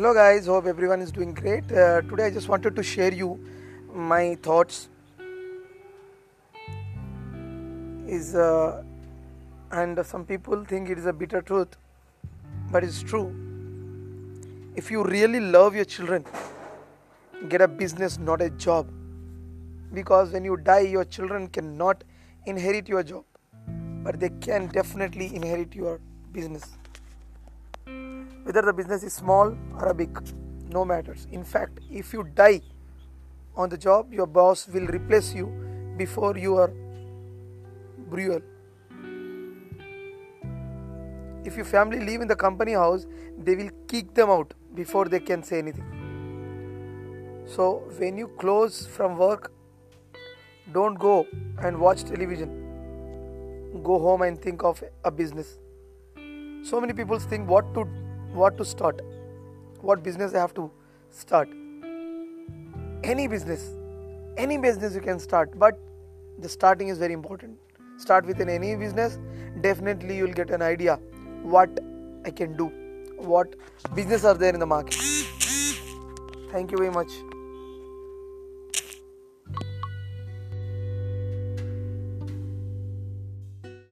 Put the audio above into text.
hello guys. Hope everyone is doing great. Uh, today i just wanted to share you my thoughts. Is uh, and some people think it is a bitter truth but it's true. If you really love your children get a business not a job. Because when you die your children cannot inherit your job but they can definitely inherit your business whether the business is small or a big no matters. In fact if you die on the job your boss will replace you before you are burial if your family live in the company house they will kick them out before they can say anything. So when you close from work don't go and watch television. Go home and think of a business. So many people think what to what to start what business i have to start. Any business any business you can start but the starting is very important. Start with any business definitely you'll get an idea what i can do what business are there in the market. Thank you very much